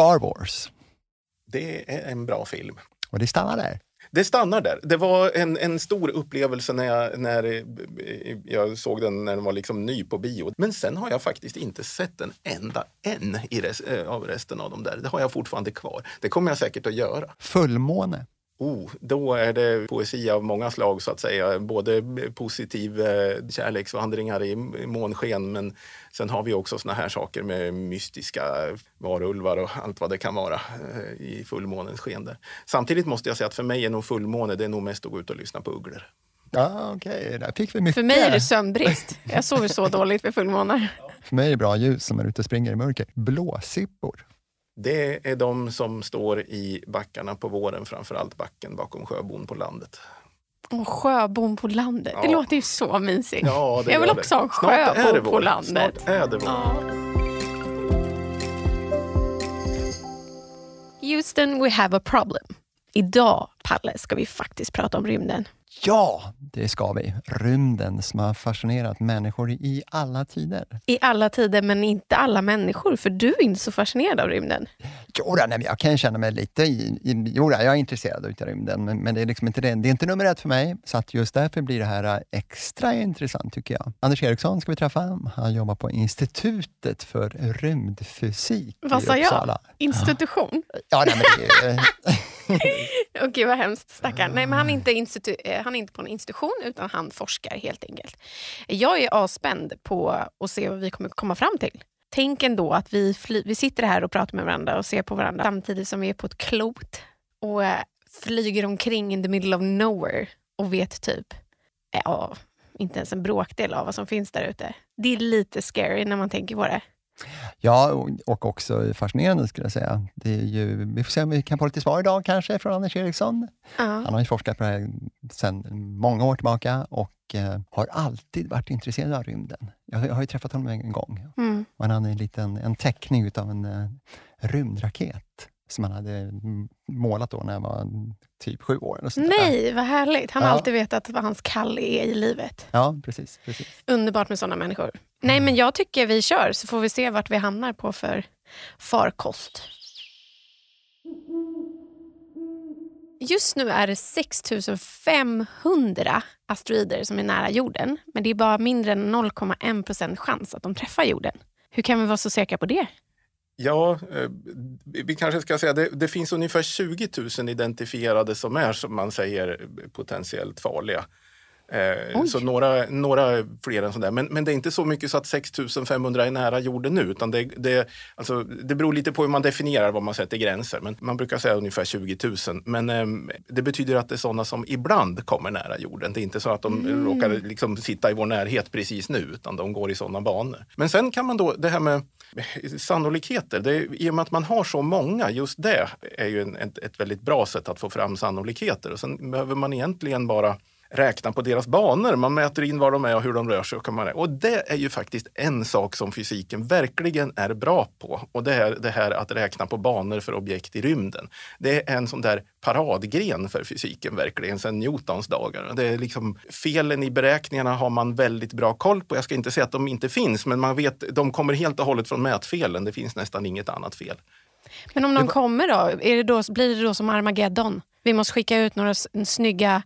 Star Wars. Det är en bra film. Och det stannar där. Det stannar där. Det var en, en stor upplevelse när jag, när jag såg den när den var liksom ny på bio. Men sen har jag faktiskt inte sett en enda en i res, av resten av dem där. Det har jag fortfarande kvar. Det kommer jag säkert att göra. Fullmåne. Oh, då är det poesi av många slag så att säga. Både positiv eh, kärleksvandringar i månsken men sen har vi också såna här saker med mystiska varulvar och allt vad det kan vara eh, i fullmånens sken. Där. Samtidigt måste jag säga att för mig är nog fullmåne det är nog mest att gå ut och lyssna på ugglor. Ja, okej, okay. där fick vi mycket. För mig är det sömnbrist. Jag sover så dåligt vid fullmånar. För mig är det bra ljus som är ute och springer i mörker. Blåsippor. Det är de som står i backarna på våren, framförallt backen bakom Sjöbon på landet. Och sjöbon på landet, ja. det låter ju så mysigt. Ja, Jag vill också ha en sjöbon på landet. Snart är det vår. Ja. Houston, we have a problem. Idag, Palle, ska vi faktiskt prata om rymden. Ja, det ska vi. Rymden som har fascinerat människor i alla tider. I alla tider, men inte alla människor, för du är inte så fascinerad av rymden. Jo, nej, jag kan känna mig lite... I, i, jo, jag är intresserad av rymden, men, men, det är liksom inte det. Det är inte nummer ett för mig, så att just därför blir det här äh, extra intressant tycker jag. Anders Eriksson ska vi träffa. Han jobbar på Institutet för rymdfysik Vad sa jag? Institution? Ja, nej, men det är, Okej, okay, vad hemskt. Stackarn. Nej, men han är, inte institu- eh, han är inte på en institution, utan han forskar helt enkelt. Jag är avspänd på att se vad vi kommer komma fram till. Tänk ändå att vi, fly- vi sitter här och pratar med varandra och ser på varandra samtidigt som vi är på ett klot och äh, flyger omkring in the middle of nowhere och vet typ, ja, inte ens en bråkdel av vad som finns där ute. Det är lite scary när man tänker på det. Ja, och också fascinerande skulle jag säga. Det är ju, vi får se om vi kan få lite svar idag kanske från Anders Eriksson. Ja. Han har ju forskat på det här sedan många år tillbaka och eh, har alltid varit intresserad av rymden. Jag, jag har ju träffat honom en gång. Mm. Och han hade en liten en teckning utav en eh, rymdraket som han hade målat då när han var typ sju år. Och Nej, där. vad härligt! Han har ja. alltid vetat vad hans kall är i livet. Ja, precis. precis. Underbart med sådana människor. Nej, men jag tycker vi kör, så får vi se vart vi hamnar på för farkost. Just nu är det 6500 asteroider som är nära jorden. Men det är bara mindre än 0,1% chans att de träffar jorden. Hur kan vi vara så säkra på det? Ja, eh, vi kanske ska säga det, det finns ungefär 20 000 identifierade som är, som man säger, eh, potentiellt farliga. Eh, så några, några fler än sådär. Men, men det är inte så mycket så att 6500 är nära jorden nu. Utan det, det, alltså, det beror lite på hur man definierar vad man sätter gränser. Men man brukar säga ungefär 20 000. Men eh, det betyder att det är sådana som ibland kommer nära jorden. Det är inte så att de mm. råkar liksom sitta i vår närhet precis nu. Utan de går i sådana banor. Men sen kan man då, det här med sannolikheter. Det, I och med att man har så många, just det är ju en, ett, ett väldigt bra sätt att få fram sannolikheter. Och sen behöver man egentligen bara räkna på deras banor. Man mäter in var de är och hur de rör sig. Och, kan man, och det är ju faktiskt en sak som fysiken verkligen är bra på. Och det är det här att räkna på banor för objekt i rymden. Det är en sån där paradgren för fysiken verkligen sedan Newtons dagar. Det är liksom, felen i beräkningarna har man väldigt bra koll på. Jag ska inte säga att de inte finns, men man vet, de kommer helt och hållet från mätfelen. Det finns nästan inget annat fel. Men om de kommer då, är det då, blir det då som Armageddon? Vi måste skicka ut några snygga...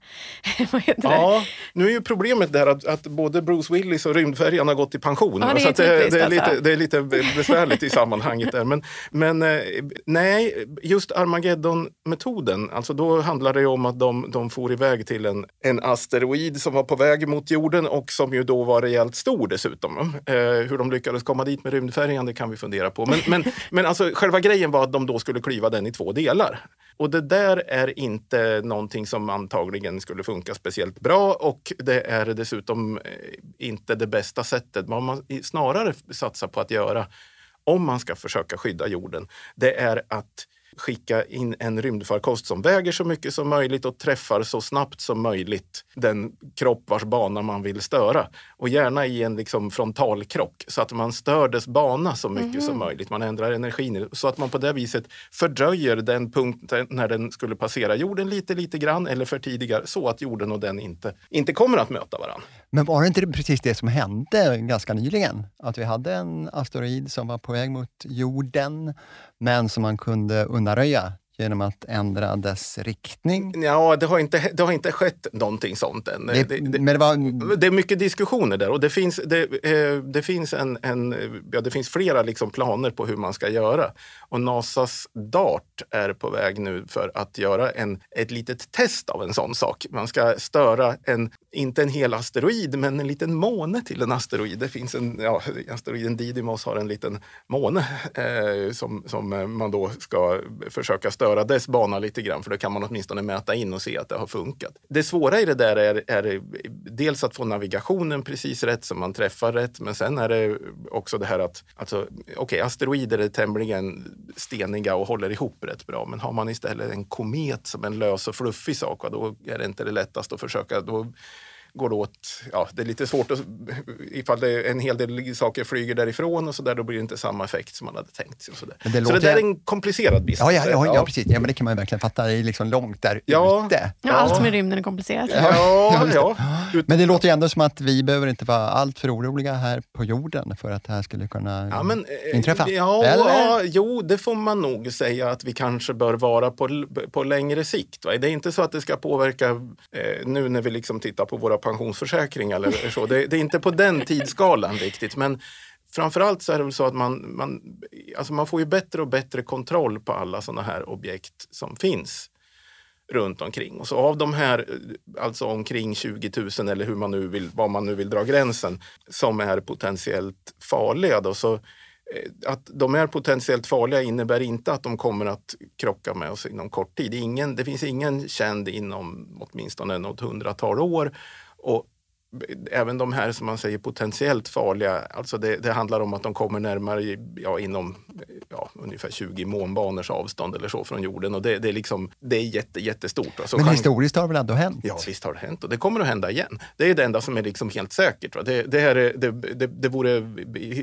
ja, nu är ju problemet där att, att både Bruce Willis och rymdfärjan har gått i pension. Ja, det, är så det, det, är alltså. lite, det är lite besvärligt i sammanhanget där. Men, men eh, nej, just Armageddon-metoden, alltså då handlar det om att de, de for iväg till en, en asteroid som var på väg mot jorden och som ju då var rejält stor dessutom. Eh, hur de lyckades komma dit med rymdfärjan, det kan vi fundera på. Men, men, men alltså, själva grejen var att de då skulle klyva den i två delar. Och det där är inte någonting som antagligen skulle funka speciellt bra och det är dessutom eh, inte det bästa sättet. Vad man snarare satsar på att göra om man ska försöka skydda jorden, det är att skicka in en rymdfarkost som väger så mycket som möjligt och träffar så snabbt som möjligt den kropp vars bana man vill störa. Och gärna i en liksom frontalkrock så att man stör dess bana så mycket mm. som mhm. möjligt. Man ändrar energin så att man på det viset fördröjer den punkten när den skulle passera jorden lite, lite grann eller för tidigare så att jorden och den inte, inte kommer att möta varandra. Men var det inte precis det som hände ganska nyligen? Att vi hade en asteroid som var på väg mot jorden men som man kunde undanröja genom att ändra dess riktning? Ja, det har inte, det har inte skett någonting sånt än. Det, Det- det- men det var, det är mycket diskussioner där och det finns, det, eh, det finns, en, en, ja, det finns flera liksom planer på hur man ska göra. Och Nasas DART är på väg nu för att göra en, ett litet test av en sån sak. Man ska störa, en, inte en hel asteroid, men en liten måne till en asteroid. Det finns en, ja, asteroiden Didymos har en liten måne eh, som, som man då ska försöka störa dess bana lite grann, för då kan man åtminstone mäta in och se att det har funkat. Det svåra i det där är, är dels att få navigationen precis rätt så man träffar rätt, men sen är det också det här att alltså, okej, asteroider är tämligen steniga och håller ihop rätt bra, men har man istället en komet som en lös och fluffig sak, då är det inte det lättaste att försöka. Då, går det åt, ja det är lite svårt att, ifall det en hel del saker flyger därifrån och så där, då blir det inte samma effekt som man hade tänkt sig. Och så där. Men det så låter- det där är en komplicerad business. ja, ja, ja, ja, precis. Ja, men det kan man ju verkligen fatta. Det är liksom långt där Ja. ute. Ja, Allt med rymden är komplicerat. Ja, ja. Men det låter ju ändå som att vi behöver inte vara allt för oroliga här på jorden för att det här skulle kunna Ja, men, eh, inträffa. Ja, Eller? ja, jo, det får man nog säga att vi kanske bör vara på, på längre sikt. Va? Det är inte så att det ska påverka eh, nu när vi liksom tittar på våra pensionsförsäkringar. Eller så. Det, det är inte på den tidsskalan riktigt. Men framförallt så är det väl så att man, man, alltså man får ju bättre och bättre kontroll på alla sådana här objekt som finns runt omkring. Och så av de här, alltså omkring 20 000 eller hur man nu vill, var man nu vill dra gränsen, som är potentiellt farliga. Då, så eh, att de är potentiellt farliga innebär inte att de kommer att krocka med oss inom kort tid. Ingen, det finns ingen känd inom åtminstone något hundratal år. Och även de här som man säger potentiellt farliga, alltså det, det handlar om att de kommer närmare ja, inom ja, ungefär 20 månbanors avstånd eller så från jorden. Och det, det är, liksom, det är jätte, jättestort. Alltså, Men historiskt har det väl ändå hänt? Ja, visst har det hänt och det kommer att hända igen. Det är det enda som är liksom helt säkert. Va? Det, det, här är, det, det, det vore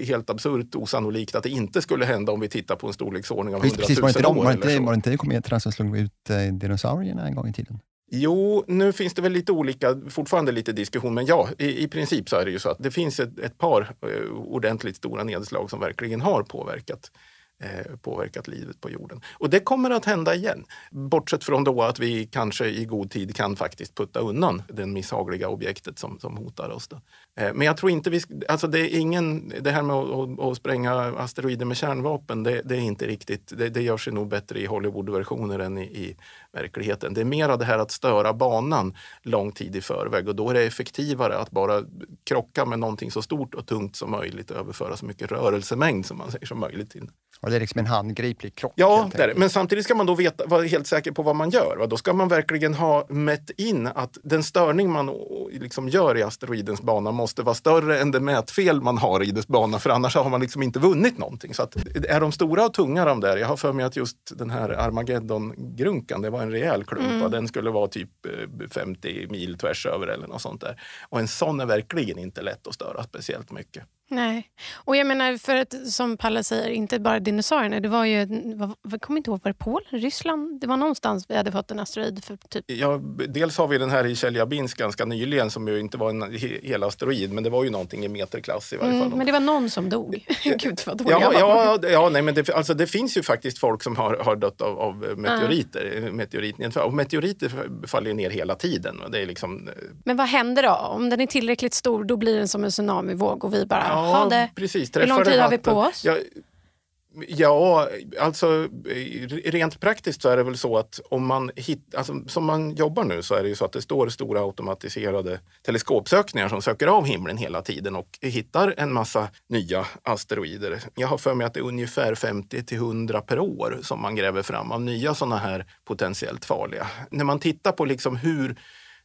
helt absurt osannolikt att det inte skulle hända om vi tittar på en storleksordning av Visst, 100 precis, 000 var det inte, de, år. var det inte, var det inte som slog ut eh, dinosaurierna en gång i tiden? Jo, nu finns det väl lite olika, fortfarande lite diskussion, men ja, i, i princip så är det ju så att det finns ett, ett par eh, ordentligt stora nedslag som verkligen har påverkat eh, påverkat livet på jorden. Och det kommer att hända igen. Bortsett från då att vi kanske i god tid kan faktiskt putta undan det misshagliga objektet som, som hotar oss. Då. Eh, men jag tror inte vi, alltså det är ingen, det här med att, att, att spränga asteroider med kärnvapen, det, det är inte riktigt, det, det gör sig nog bättre i Hollywoodversioner än i, i verkligheten. Det är mer av det här att störa banan lång tid i förväg och då är det effektivare att bara krocka med någonting så stort och tungt som möjligt och överföra så mycket rörelsemängd som man säger som möjligt till. Och det är liksom en handgriplig krock. Ja, helt det är det. enkelt. men samtidigt ska man då veta, vara helt säker på vad man gör. Va? Då ska man verkligen ha mätt in att den störning man liksom gör i asteroidens bana måste vara större än det mätfel man har i dess bana, för annars har man liksom inte vunnit någonting. Så att, är de stora och tunga de där? Jag har för mig att just den här Armageddon-grunkan, det var en rejäl klump. va? Den skulle vara typ eh, 50 mil tvärs över eller något sånt där. Och en sån är verkligen inte lätt att störa speciellt mycket. Nej. Och jag menar, för att, som Palle säger, inte bara dinosaurierna. Det var ju, jag kommer inte ihåg, var det Polen? Ryssland? Det var någonstans vi hade fått en asteroid för typ... Ja, dels har vi den här i Tjeljabinsk ganska nyligen som ju inte var en he- hel asteroid men det var ju någonting i meterklass i varje fall. Mm, men det var någon som dog. Gud vad dålig Ja, ja, ja nej, men det, alltså, det finns ju faktiskt folk som har, har dött av, av meteoriter. Uh. Meteoritnedfall. Och meteoriter faller ner hela tiden. Och det är liksom, Men vad händer då? Om den är tillräckligt stor, då blir den som en tsunamivåg och vi bara, ja, ha det. precis. Hur lång tid har vi på oss? Ja, ja, alltså rent praktiskt så är det väl så att om man hit, alltså, som man jobbar nu så är det ju så att det står stora automatiserade teleskopsökningar som söker av himlen hela tiden och hittar en massa nya asteroider. Jag har för mig att det är ungefär 50 till 100 per år som man gräver fram av nya sådana här potentiellt farliga. När man tittar på liksom hur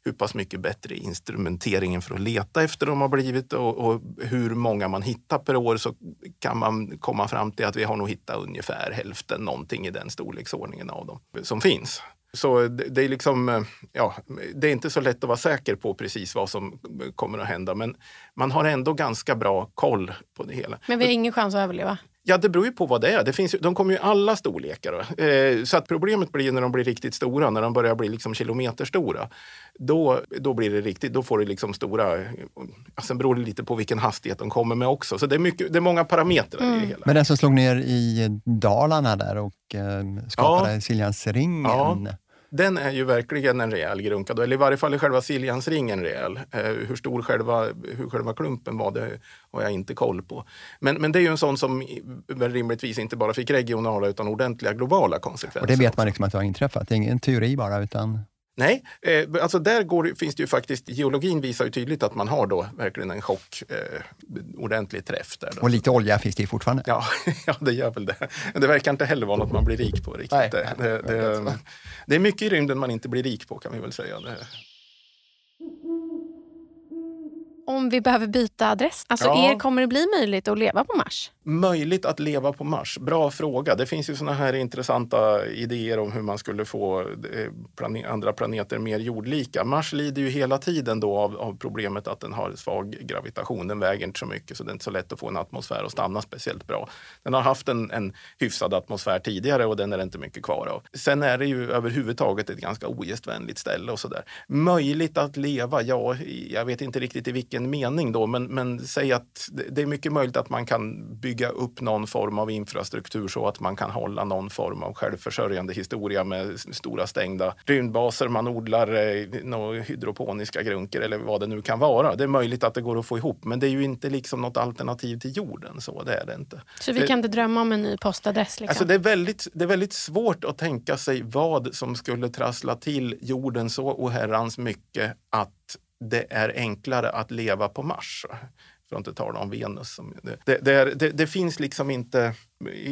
hur pass mycket bättre instrumenteringen för att leta efter dem har blivit och, och hur många man hittar per år så kan man komma fram till att vi har nog hittat ungefär hälften, någonting i den storleksordningen av dem som finns. Så det, det är liksom, ja, det är inte så lätt att vara säker på precis vad som kommer att hända men man har ändå ganska bra koll på det hela. Men vi har ingen chans att överleva. Ja, det beror ju på vad det är. Det finns, de kommer ju alla storlekar. Eh, så att problemet blir när de blir riktigt stora, när de börjar bli liksom kilometerstora. Då, då blir det riktigt, då får du liksom stora... Sen beror det lite på vilken hastighet de kommer med också. Så det är, mycket, det är många parametrar mm. i det hela. Men den som slog ner i Dalarna där och eh, skapade ja. Siljansringen. Ja den är ju verkligen en rejäl grunka, eller i varje fall är själva Siljansringen rejäl. Eh, hur stor själva, hur själva klumpen var, det har jag inte koll på. Men, men det är ju en sån som rimligtvis inte bara fick regionala utan ordentliga globala konsekvenser. Och det vet man liksom att det har inträffat, det är ingen teori bara, utan Nej, eh, alltså där går, finns det ju faktiskt, geologin visar ju tydligt att man har då verkligen en chock, eh, ordentlig träff. Där då. Och lite olja finns det fortfarande? Ja, ja, det gör väl det. Det verkar inte heller vara något man blir rik på riktigt. Nej, det, det, det, det, är mycket i rymden man inte blir rik på kan vi väl säga. Om vi behöver byta adress? Alltså ja. er, kommer det bli möjligt att leva på Mars? Möjligt att leva på Mars? Bra fråga. Det finns ju såna här intressanta idéer om hur man skulle få eh, andra planeter mer jordlika. Mars lider ju hela tiden då av, av, problemet att den har svag gravitation. Den väger inte så mycket så det är inte så lätt att få en atmosfär att stanna speciellt bra. Den har haft en, en hyfsad atmosfär tidigare och den är det inte mycket kvar av. Sen är det ju överhuvudtaget ett ganska ogästvänligt ställe och sådär. Möjligt att leva? Ja, jag vet inte riktigt i vilken mening då, men, men säg att det är mycket möjligt att man kan bygga upp någon form av infrastruktur så att man kan hålla någon form av självförsörjande historia med stora stängda rymdbaser. Man odlar eh, några hydroponiska grunker eller vad det nu kan vara. Det är möjligt att det går att få ihop, men det är ju inte liksom något alternativ till jorden. Så det är det inte. Så vi kan inte drömma om en ny postadress? Liksom. Alltså det, är väldigt, det är väldigt svårt att tänka sig vad som skulle trassla till jorden så oherrans mycket att det är enklare att leva på Mars. För att inte tala om Venus. Det, det, det, det finns liksom inte...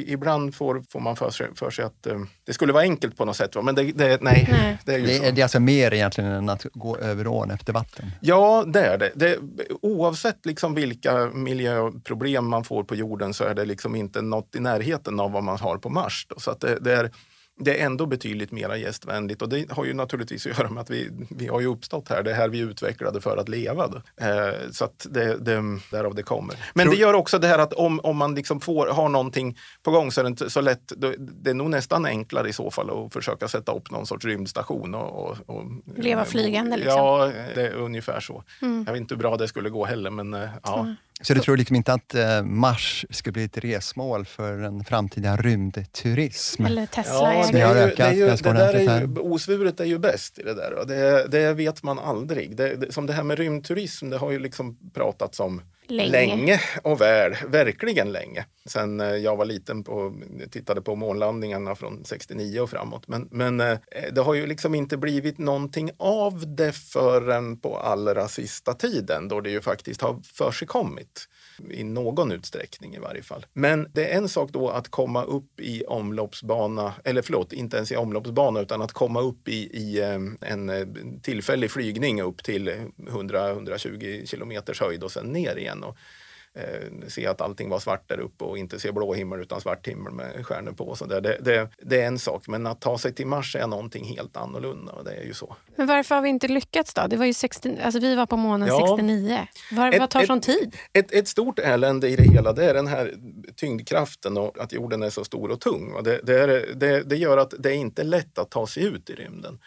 Ibland får, får man för sig, för sig att um, det skulle vara enkelt på något sätt. Men det, nej, nej, det är ju det, så. Det är alltså mer egentligen än att gå över ån efter vatten? Ja, det är det. det oavsett liksom vilka miljöproblem man får på jorden så är det liksom inte något i närheten av vad man har på Mars. Då. Så att det, det är det är ändå betydligt mer gästvänligt och det har ju naturligtvis att göra med att vi, vi har ju uppstått här. Det är här vi utvecklade för att leva. Eh, så att det, det, därav det kommer. Men Tror... det gör också det här att om, om man liksom får, har någonting på gång så är det inte så lätt. Det är nog nästan enklare i så fall att försöka sätta upp någon sorts rymdstation. Och, och, och Leva flygande liksom? Ja, det är ungefär så. Mm. Jag vet inte hur bra det skulle gå heller men eh, ja. Mm. Så du tror liksom inte att eh, Mars skulle bli ett resmål för en framtida rymdturism? Eller Tesla? Ja, det, är ju, det, är ju, det där är ju, osvuret är ju bäst i det där. Det, det vet man aldrig. Det, som det här med rymdturism, det har ju liksom pratats om Länge. länge. och väl, verkligen länge. Sen eh, jag var liten och tittade på månlandningarna från 69 och framåt. Men, men eh, det har ju liksom inte blivit någonting av det förrän på allra sista tiden då det ju faktiskt har försigkommit i någon utsträckning i varje fall. Men det är en sak då att komma upp i omloppsbana, eller förlåt, inte ens i omloppsbana utan att komma upp i, i eh, en eh, tillfällig flygning upp till 100-120 kilometers höjd och sen ner igen. Och eh, se att allting var svart där uppe och inte se blå himmel utan svart himmel med stjärnor på. Så där. Det, det, det, är en sak, men att ta sig till Mars är någonting helt annorlunda. Och det är ju så. Men varför har vi inte lyckats då? Det var ju 60, alltså vi var på månen ja, 69. Var, ett, vad tar sån tid? Ett, ett, stort elände i det hela det är den här tyngdkraften och att jorden är så stor och tung. Och det, det, är, det, det gör att det är inte lätt att ta sig ut i rymden.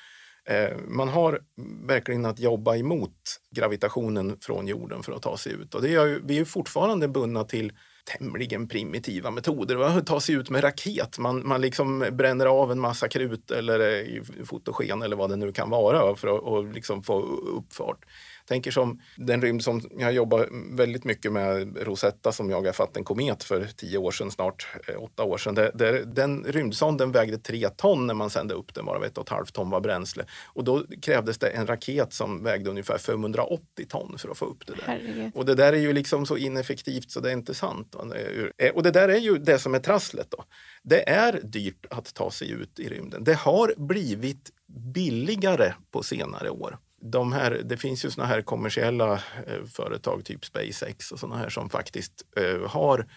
Eh, man har verkligen att jobba emot gravitationen från jorden för att ta sig ut. Och det är, vi är fortfarande bundna till tämligen primitiva metoder. Att ta sig ut med raket. Man, man liksom bränner av en massa krut eller eh, fotogen eller vad det nu kan vara för att och liksom få uppfart tänker som den rymd som jag jobbar väldigt mycket med, Rosetta som jagade fatt en komet för tio år sedan, snart eh, åtta år sedan. Det, det, den rymdsonden vägde tre ton när man sände upp den, varav ett och ett halvt ton var bränsle. Och då krävdes det en raket som vägde ungefär 580 ton för att få upp det där. Herregud. Och det där är ju liksom så ineffektivt så det är inte sant. Eh, och det där är ju det som är trasslet då. Det är dyrt att ta sig ut i rymden. Det har blivit billigare på senare år de här, det finns ju såna här kommersiella eh, företag, typ SpaceX och såna här som faktiskt eh, har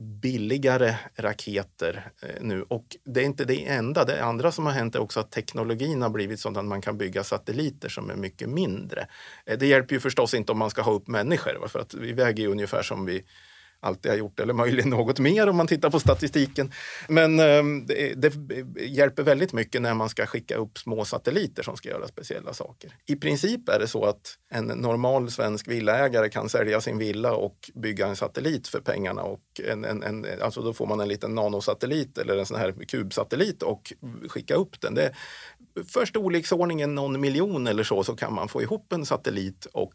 billigare raketer eh, nu. Och det är inte det enda. Det andra som har hänt är också att teknologin har blivit sådan att man kan bygga satelliter som är mycket mindre. Eh, det hjälper ju förstås inte om man ska ha upp människor, för att vi väger ju ungefär som vi alltid har gjort, eller möjligen något mer om man tittar på statistiken. Men ehm, det, det, hjälper väldigt mycket när man ska skicka upp små satelliter som ska göra speciella saker. I princip är det så att en normal svensk villaägare kan sälja sin villa och bygga en satellit för pengarna. Och en, en, en, alltså då får man en liten nanosatellit eller en sån här kubsatellit och skicka upp den. Det, för storleksordningen någon miljon eller så, så kan man få ihop en satellit och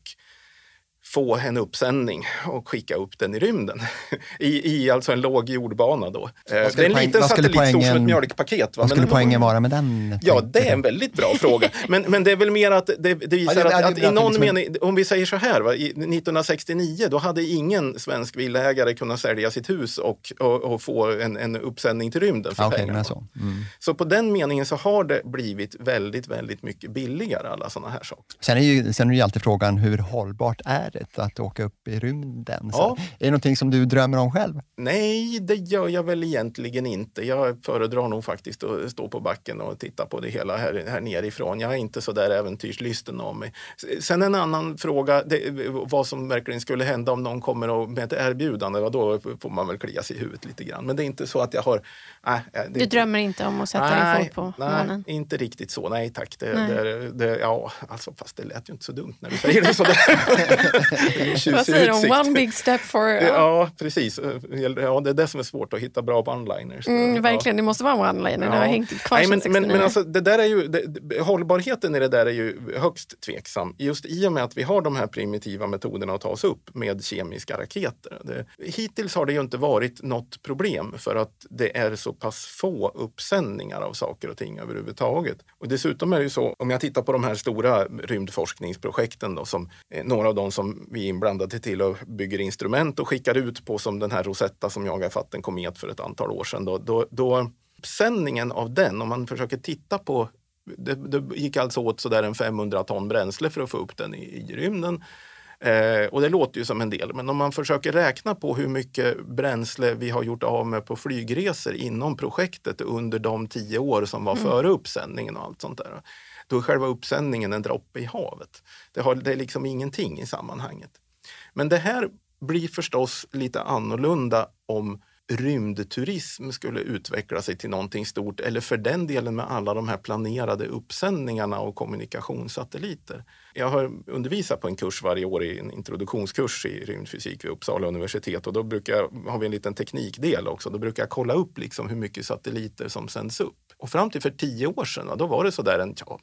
få en uppsändning och skicka upp den i rymden. I, i alltså en låg jordbana då. Eh, det är en liten satellit poängen, stor som ett mjölkpaket. Va? Vad skulle men poängen vara med den? Ja, det är en väldigt bra fråga. Men, men det är väl mer att det, det visar ja, det, att, att, i någon mening, om vi säger så här, va? 1969 då hade ingen svensk villaägare kunnat sälja sitt hus och, och, och få en, en uppsändning till rymden för okay, pengarna. Så. Mm. så på den meningen så har det blivit väldigt, väldigt mycket billigare alla sådana här saker. Sen är, ju, sen är ju alltid frågan, hur hållbart är det att åka upp i rymden? Ja. är det någonting som du drömmer om själv? Nej, det gör jag väl egentligen inte. Jag föredrar nog faktiskt att stå på backen och titta på det hela här, här nerifrån. Jag är inte så där äventyrslysten av mig. Sen en annan fråga, det, vad som verkligen skulle hända om någon kommer och, med ett erbjudande, då får man väl klia sig i huvudet lite grann. Men det är inte så att jag har... Äh, det, du drömmer inte om att sätta nej, din fot på nej, månen? Nej, inte riktigt så. Nej tack. Det, nej. Det, det, ja, alltså, fast det lät ju inte så dumt när du säger det sådär. Vad säger de? One big step for... Ja. ja, precis. Ja, det är det som är svårt, att hitta bra one-liners. Mm, verkligen, det måste vara en one-liner. Ja. Det har hängt kvar Nej, men, men, men alltså, det där är ju, det, Hållbarheten i det där är ju högst tveksam. Just i och med att vi har de här primitiva metoderna att ta oss upp med kemiska raketer. Det, hittills har det ju inte varit något problem för att det är så pass få uppsändningar av saker och ting överhuvudtaget. Och dessutom är det ju så, om jag tittar på de här stora rymdforskningsprojekten då, som några av de som vi är inblandade till och bygger instrument och skickar ut på som den här Rosetta som jagar fatt en komet för ett antal år sedan. Då, då, då sändningen av den, om man försöker titta på det, det gick alltså åt sådär en 500 ton bränsle för att få upp den i, i rymden. Eh, och det låter ju som en del, men om man försöker räkna på hur mycket bränsle vi har gjort av med på flygresor inom projektet under de tio år som var mm. före uppsändningen och allt sånt där. Då är själva uppsändningen en droppe i havet. Det, har, det är liksom ingenting i sammanhanget. Men det här blir förstås lite annorlunda om rymdturism skulle utveckla sig till någonting stort eller för den delen med alla de här planerade uppsändningarna och kommunikationssatelliter. Jag har undervisat på en kurs varje år i en introduktionskurs i rymdfysik vid Uppsala universitet och då brukar, har vi en liten teknikdel också. Då brukar jag kolla upp liksom hur mycket satelliter som sänds upp. Och fram till för tio år sedan, då var det sådär en ja,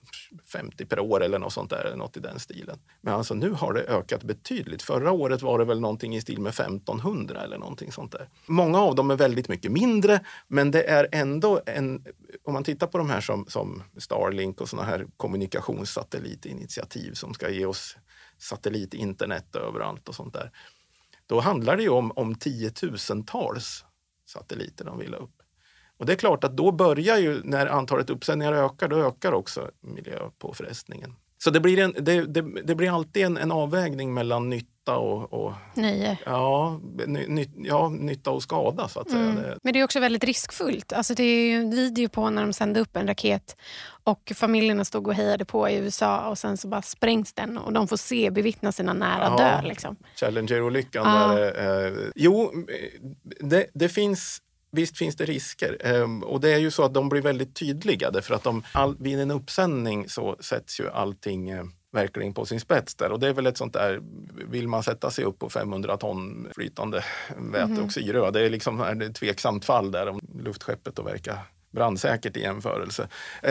50 per år eller något sånt där, något i den stilen. Men alltså nu har det ökat betydligt. Förra året var det väl någonting i stil med 1500 eller någonting sånt där. Många av dem är väldigt mycket mindre, men det är ändå en, om man tittar på de här som, som Starlink och såna här kommunikationssatellitinitiativ som ska ge oss satellitinternet överallt och sånt där. Då handlar det ju om, om tiotusentals satelliter de vill ha upp. Och det är klart att då börjar ju, när antalet uppsändningar ökar, då ökar också miljöpåfrestningen. Så det blir, en, det, det, det blir alltid en, en, avvägning mellan nytta och... och Nöje. Ja, ny, ja, nytta och skada så att mm. säga. Men det är också väldigt riskfullt. Alltså det är en video på när de sände upp en raket och familjerna stod och hejade på i USA och sen så bara sprängs den och de får se, bevittna sina nära ja, dö. Liksom. Challenger-olyckan. Ja. eh, jo, det, det finns Visst finns det risker ehm, och det är ju så att de blir väldigt tydliga därför att de, all, vid en uppsändning så sätts ju allting eh, verkligen på sin spets där och det är väl ett sånt där, vill man sätta sig upp på 500 ton flytande väte och mhm. syre, det är liksom ett tveksamt fall där om luftskeppet då verkar brandsäkert i jämförelse. Eh,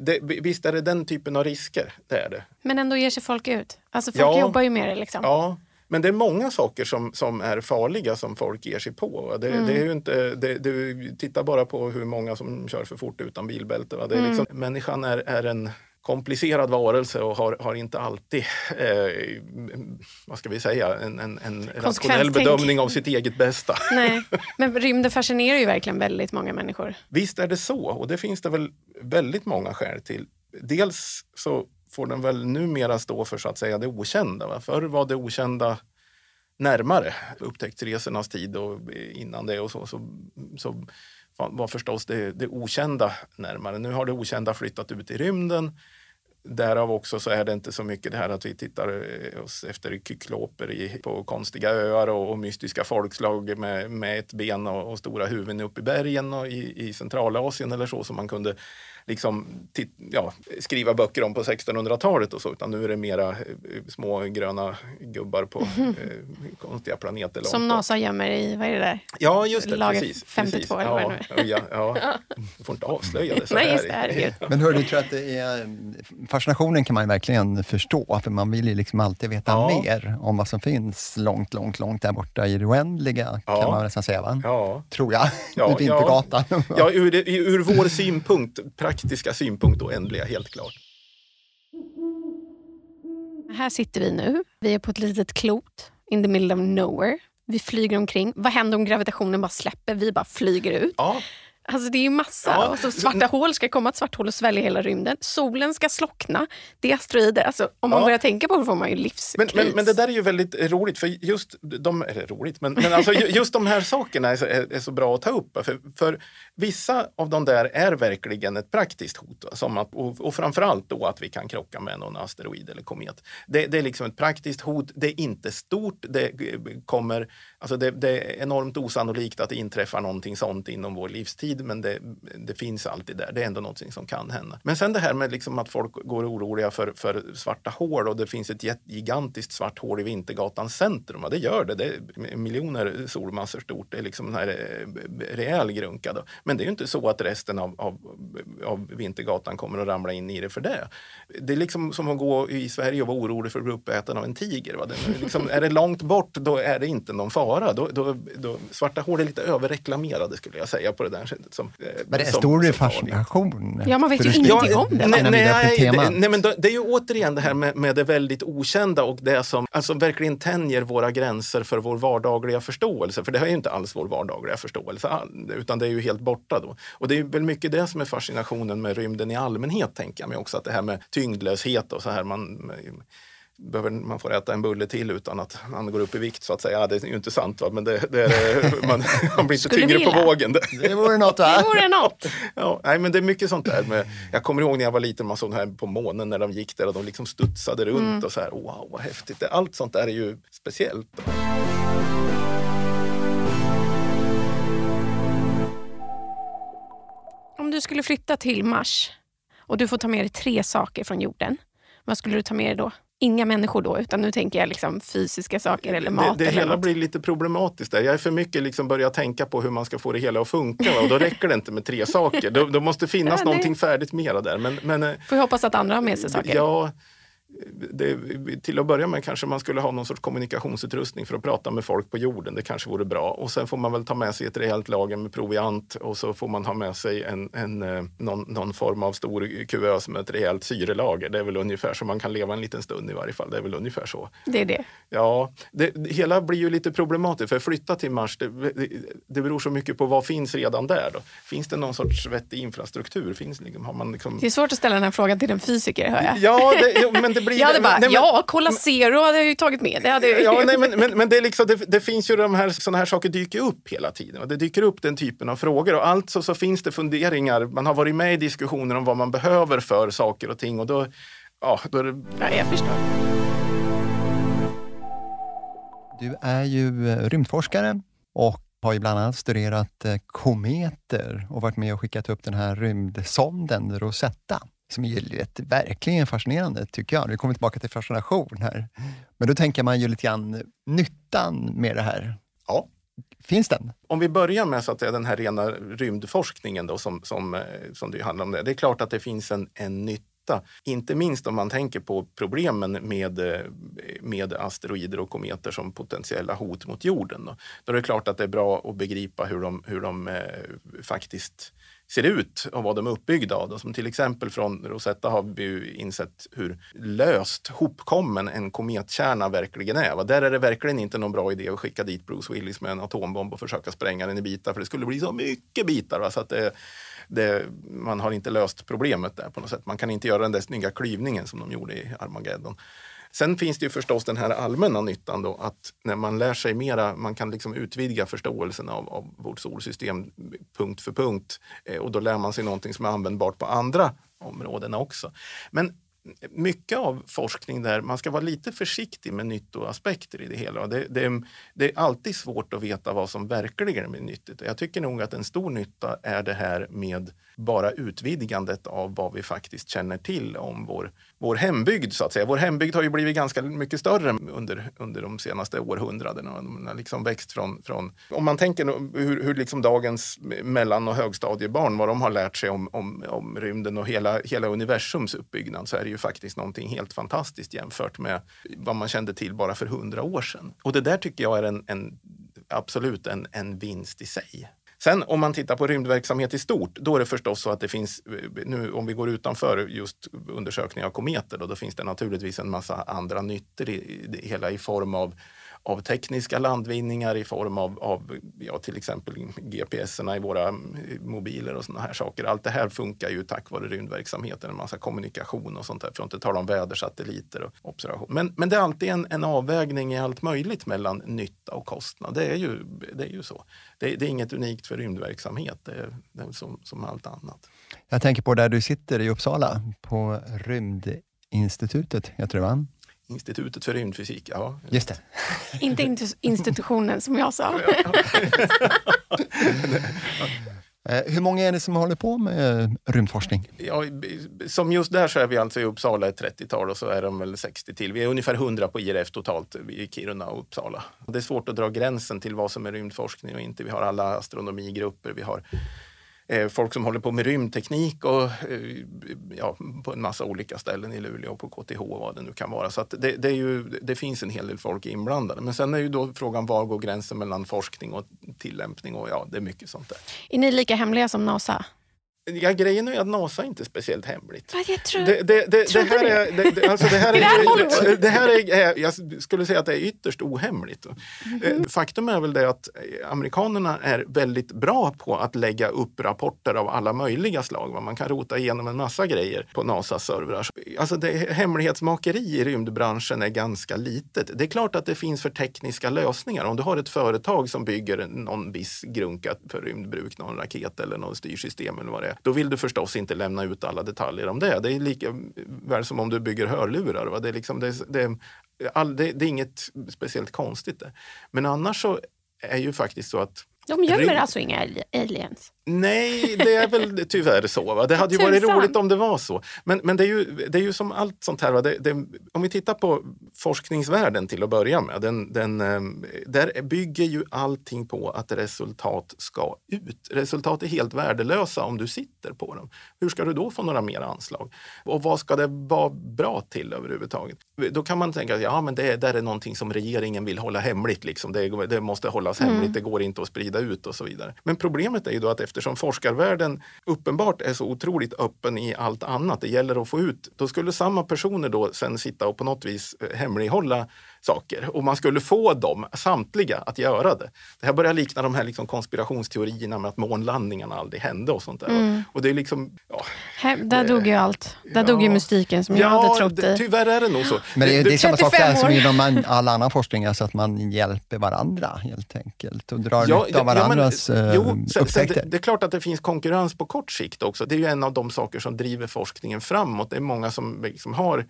det, visst är det den typen av risker, det är det. Men ändå ger sig folk ut? Alltså folk ja, jobbar ju med det liksom. Ja, men det är många saker som, som är farliga som folk ger sig på. Det, mm. det är inte, det, du tittar bara på hur många som kör för fort utan bilbälte. Va? Det är mm. liksom, människan är, är en komplicerad varelse och har, har inte alltid, eh, vad ska vi säga, en, en, en rationell bedömning av sitt eget bästa. Nej, men rymden fascinerar ju verkligen väldigt många människor. Visst är det så och det finns det väl väldigt många skäl till. Dels så får den väl numera stå för så att säga det okända. Va? Förr var det okända närmare upptäcktsresornas tid och innan det och så, så, så var förstås det, det okända närmare. Nu har det okända flyttat ut i rymden därav också så är det inte så mycket det här att vi tittar eh, oss efter kykloper i, på konstiga öar och, och mystiska folkslag med, med ett ben och, och, stora huvuden uppe i bergen och i, i Centralasien eller så som man kunde liksom, ja, skriva böcker om på 1600-talet och så, utan nu är det mera eh, små gröna gubbar på mm. eh, konstiga planeter. Som NASA gömmer i, vad är det där? Ja, just det. Lager precis, 52 precis. eller vad det nu. Ja, ja. Du får inte avslöja det så Nej, just det, herregud. Men hör du, tror att det är, fascinationen kan man verkligen förstå, för man vill ju liksom alltid veta ja. mer om vad som finns långt, långt, långt där borta i det oändliga, ja. kan man nästan säga, va? Ja. Tror jag, ja, i Vintergatan. Ja, ja ur, det, ur vår synpunkt, praktiska synpunkt oändliga, helt klart. Här sitter vi nu. Vi är på ett litet klot, in the middle of nowhere. Vi flyger omkring. Vad händer om gravitationen bara släpper? Vi bara flyger ut. Ja. Alltså det är ju massa. Ja. Och så svarta hål ska komma ett svart hål och svälja hela rymden. Solen ska slockna. Det är asteroider. Alltså, om man ja. börjar tänka på det får man ju livskris. Men, men, men, det där är ju väldigt roligt. För just de, eller roligt, men, men alltså, just de här sakerna är så, är, är så bra att ta upp. För, för vissa av de där är verkligen ett praktiskt hot. Som att, och, och framförallt då att vi kan krocka med någon asteroid eller komet. Det, det är liksom ett praktiskt hot. Det är inte stort. Det kommer Alltså det, det, är enormt osannolikt att det inträffar någonting sånt inom vår livstid, men det, det finns alltid där. Det är ändå någonting som kan hända. Men sen det här med liksom att folk går oroliga för, för svarta hål och det finns ett gigantiskt svart hål i Vintergatans centrum. Och det gör det. Det är miljoner solmassor stort. Det är liksom en här eh, rejäl grunka. Då. Men det är ju inte så att resten av, av, av Vintergatan kommer att ramla in i det för det. Det är liksom som att gå i Sverige och vara orolig för att bli uppäten av en tiger. Va? Det är, liksom, är det långt bort, då är det inte någon fara vara. Då, då, då, svarta hål är lite överreklamerade skulle jag säga på det där sättet. Som, eh, men det är som, stor fascination. Ja, man vet ju ingenting om det. Nej, nej, det, nej, men det är ju återigen det här med, med det väldigt okända och det som alltså, verkligen tänjer våra gränser för vår vardagliga förståelse. För det har ju inte alls vår vardagliga förståelse, utan det är ju helt borta då. Och det är väl mycket det som är fascinationen med rymden i allmänhet, tänker jag mig också. Att det här med tyngdlöshet och så här. Man, behöver man får äta en bulle till utan att man går upp i vikt så att säga. Ja, det är ju inte sant, va? men det, det är, man, man blir inte tyngre vilja. på vågen. Det vore något. Va? Det vore något. Ja, nej, men det är mycket sånt där. Med, jag kommer ihåg när jag var liten, man såg här på månen när de gick där och de liksom studsade runt mm. och så här, wow vad häftigt. Allt sånt där är ju speciellt. Om du skulle flytta till Mars och du får ta med dig tre saker från jorden, vad skulle du ta med dig då? Inga människor då, utan nu tänker jag liksom fysiska saker eller mat. Det, det eller hela något. blir lite problematiskt där. Jag är för mycket liksom börjat tänka på hur man ska få det hela att funka va? och då räcker det inte med tre saker. Då, då måste finnas ja, någonting färdigt mera där. Men, men, eh, Får vi hoppas att andra har med sig saker. Ja, det, till att börja med kanske man skulle ha någon sorts kommunikationsutrustning för att prata med folk på jorden. Det kanske vore bra. Och sen får man väl ta med sig ett rejält lager med proviant och så får man ha med sig en, en, eh, någon, någon form av stor kuvös med ett rejält syrelager. Det är väl ungefär så man kan leva en liten stund i varje fall. Det är väl ungefär så. Det är det. Ja, det, det hela blir ju lite problematiskt för att flytta till Mars, det, det, det beror så mycket på vad finns redan där. Då. Finns det någon sorts vettig infrastruktur? Finns, liksom, har man liksom... Det är svårt att ställa den här frågan till en fysiker hör jag. Ja, det, men det blir... jag hade bara, nej, men, ja, Cola Zero hade jag ju tagit med. Det hade ja, nej, men, men, men det, är liksom, det, det, finns ju de här, sådana här saker dyker upp hela tiden. Och det dyker upp den typen av frågor och alltså så finns det funderingar. Man har varit med i diskussioner om vad man behöver för saker och ting och då, ja, då är det... Ja, jag förstår. Du är ju eh, rymdforskare och har ju bland annat studerat eh, kometer och varit med och skickat upp den här rymdsonden Rosetta som är rätt, verkligen fascinerande tycker jag. Nu kommer tillbaka till fascination här. Men då tänker man ju lite grann nyttan med det här. Ja. Finns den? Om vi börjar med så att den här rena rymdforskningen då, som, som, eh, som det handlar om. Det. det är klart att det finns en, en nytta inte minst om man tänker på problemen med, eh, med asteroider och kometer som potentiella hot mot jorden. Då, då är det klart att det är bra att begripa hur de, hur de eh, faktiskt ser ut och vad de är uppbyggda av. Som till exempel från Rosetta har vi insett hur löst hopkommen en kometkärna verkligen är. Där är det verkligen inte någon bra idé att skicka dit Bruce Willis med en atombomb och försöka spränga den i bitar för det skulle bli så mycket bitar. Så att det, det, man har inte löst problemet där på något sätt. Man kan inte göra den där snygga klyvningen som de gjorde i Armageddon. Sen finns det ju förstås den här allmänna nyttan då att när man lär sig mera, man kan liksom utvidga förståelsen av, av vårt solsystem punkt för punkt eh, och då lär man sig någonting som är användbart på andra områden också. Men mycket av forskning där man ska vara lite försiktig med nyttoaspekter i det hela. Det, det, det, är alltid svårt att veta vad som verkligen är nyttigt. Jag tycker nog att en stor nytta är det här med bara utvidgandet av vad vi faktiskt känner till om vår, vår hembygd. så att säga. Vår hembygd har ju blivit ganska mycket större under, under de senaste århundradena. Den har liksom växt från, från, om man tänker hur, hur liksom dagens mellan och högstadiebarn, vad de har lärt sig om, om, om rymden och hela, hela universums uppbyggnad, så är det ju faktiskt någonting helt fantastiskt jämfört med vad man kände till bara för hundra år sedan. Och det där tycker jag är en, en absolut en, en vinst i sig. Sen om man tittar på rymdverksamhet i stort, då är det förstås så att det finns, nu om vi går utanför just undersökning av kometer, då, då finns det naturligtvis en massa andra nyttor i det hela i form av av tekniska landvinningar i form av, av ja, till exempel GPS i våra mm, mobiler och sådana här saker. Allt det här funkar ju tack vare rymdverksamheten, en massa kommunikation och sånt där, för att inte tala om vädersatelliter och observation. Men, men det är alltid en, en avvägning i allt möjligt mellan nytta och kostnad. Det är ju, det är ju så. Det, det är inget unikt för rymdverksamhet, det är, det är som, som allt annat. Jag tänker på där du sitter i Uppsala, på Rymdinstitutet, heter det va? Institutet för rymdfysik, ja. Just det. Inte institutionen som jag sa. Eh, hur många är det som håller på med rymdforskning? Ja, som just där så är vi alltså i Uppsala ett 30-tal och så är de väl 60 till. Vi är ungefär 100 på IRF totalt i Kiruna och Uppsala. Det är svårt att dra gränsen till vad som är rymdforskning och inte. Vi har alla astronomigrupper, vi har Eh, Eh, folk som håller på med rymdteknik och eh, ja, på en massa olika ställen i Luleå, på KTH och vad det nu kan vara. Så det, det, är ju, det finns en hel del folk inblandade. Men sen är ju då frågan var går gränsen mellan forskning och tillämpning och ja, det är mycket sånt där. Är ni lika hemliga som NASA? Ja, grejen är att NASA är inte speciellt hemligt. Det, det, det, det här är, det, alltså det här är, det här är, jag skulle säga att det är ytterst ohemligt. Mm. Faktum är väl det att amerikanerna är väldigt bra på att lägga upp rapporter av alla möjliga slag. Man kan rota igenom en massa grejer på NASAs servrar. Alltså det, hemlighetsmakeri i rymdbranschen är ganska litet. Det är klart att det finns för tekniska lösningar. Om du har ett företag som bygger någon viss grunka för rymdbruk, någon raket eller något styrsystem eller vad det är då vill du förstås inte lämna ut alla detaljer om det. Det är lika väl som om du bygger hörlurar. Va? Det, är liksom, det, det, all, det, det är inget speciellt konstigt. Det. Men annars så är ju faktiskt så att de gömmer alltså inga aliens? Nej, det är väl tyvärr så. Va? Det hade ju varit roligt om det var så. Men, men det, är ju, det är ju som allt sånt här. Det, det, om vi tittar på forskningsvärlden till att börja med. Den, den, ehm, där bygger ju allting på att resultat ska ut. Resultat är helt värdelösa om du sitter på dem. Hur ska du då få några mer anslag? Och vad ska det vara bra till överhuvudtaget? Då kan man tänka att ja, men det där är någonting som regeringen vill hålla hemligt. Liksom. Det, det måste hållas mm. hemligt, det går inte att sprida ut och så vidare. Men problemet är ju då att eftersom forskarvärlden uppenbart är så otroligt öppen i allt annat, det gäller att få ut, då skulle samma personer då sen sitta och på något vis eh, hemlighålla saker och man skulle få dem, samtliga, att göra det. Det här börjar likna de här liksom konspirationsteorierna med att månlandningarna aldrig hände och sånt där. Mm. Och det är liksom, ja, Hem, där dog ju allt. Där ja, dog ju mystiken som jag hade trott i. Tyvärr är det nog så. Men det, det är samma sak där som inom all annan forskning, alltså att man hjälper varandra helt enkelt och drar ja, nytta av varandras ja, men, eh, jo, sen, sen det, det, är klart att det finns konkurrens på kort sikt också. Det är ju en av de saker som driver forskningen framåt. Det är många som liksom har Eh,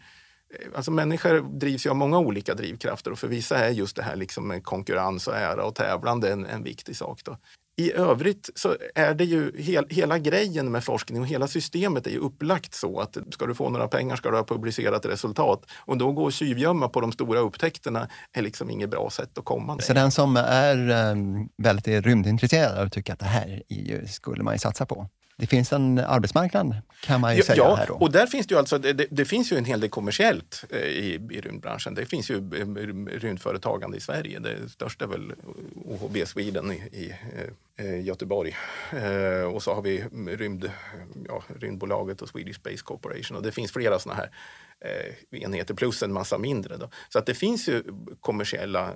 Eh, alltså människor drivs ju av många olika drivkrafter och för vissa är just det här liksom med konkurrens och ära och tävlande en, en viktig sak. Då. I övrigt så är det ju hel, hela grejen med forskning och hela systemet är ju upplagt så att ska du få några pengar ska du ha publicerat resultat och då gå och tjuvgömma på de stora upptäckterna är liksom inget bra sätt att komma Så den som är um, väldigt rymdintresserad och tycker att det här ju, skulle man ju satsa på, det finns en arbetsmarknad kan man ju ja, säga. Ja, här då. och där finns det ju alltså, det, det, finns ju en hel del kommersiellt eh, i, i rymdbranschen. Det finns ju eh, rymdföretagande i Sverige. Det största är väl OHB Sweden i, i eh, Eh, Göteborg. Eh, och så har vi rymd, ja, Rymdbolaget och Swedish Space Corporation. Och det finns flera sådana här eh, enheter plus en massa mindre. Då. Så att det finns ju kommersiella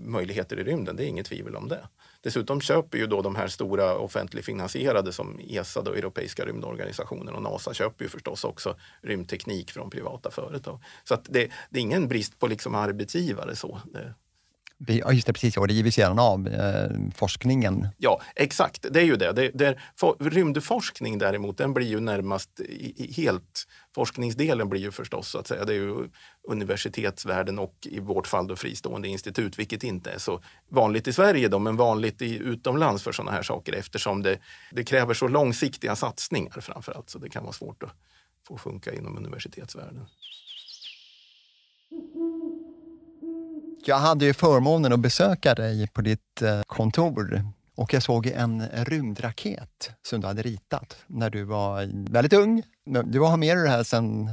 möjligheter i rymden, det är inget tvivel om det. Dessutom köper ju då de här stora offentligt finansierade som ESA, då, Europeiska rymdorganisationen och NASA köper ju förstås också rymdteknik från privata företag. Så att det, det är ingen brist på liksom arbetsgivare. så. Det, Ja, just det, precis. Och det är vid sidan av eh, forskningen. Ja, exakt. Det är ju det. det, det for, rymdforskning däremot, den blir ju närmast i, i, helt... Forskningsdelen blir ju förstås så att säga, det är ju universitetsvärlden och i vårt fall då fristående institut, vilket inte är så vanligt i Sverige då, men vanligt i, utomlands för sådana här saker eftersom det, det kräver så långsiktiga satsningar framför allt. Så det kan vara svårt att få funka inom universitetsvärlden. Jag hade ju förmånen att besöka dig på ditt eh, kontor och jag såg en rymdraket som du hade ritat när du var väldigt ung. Du har med dig det här sen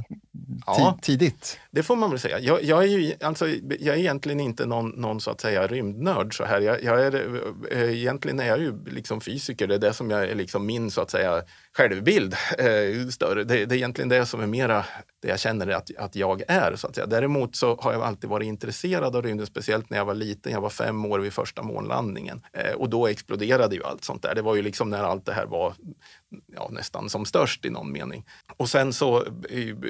ja, tidigt. Det får man väl säga. Jag, jag, är ju, alltså, jag är egentligen inte någon, någon så att säga rymdnörd. Så här. Jag, jag är, äh, egentligen är jag ju liksom fysiker. Det är det som jag är liksom min så att säga, självbild. Äh, större. Det, det, är egentligen det som är mera det jag känner att, att jag är. Så att säga. Däremot så har jag alltid varit intresserad av rymden, speciellt när jag var liten. Jag var fem år vid första månlandningen äh, och då exploderade ju allt sånt där. Det var ju liksom när allt det här var ja, nästan som störst i någon mening. Och sen så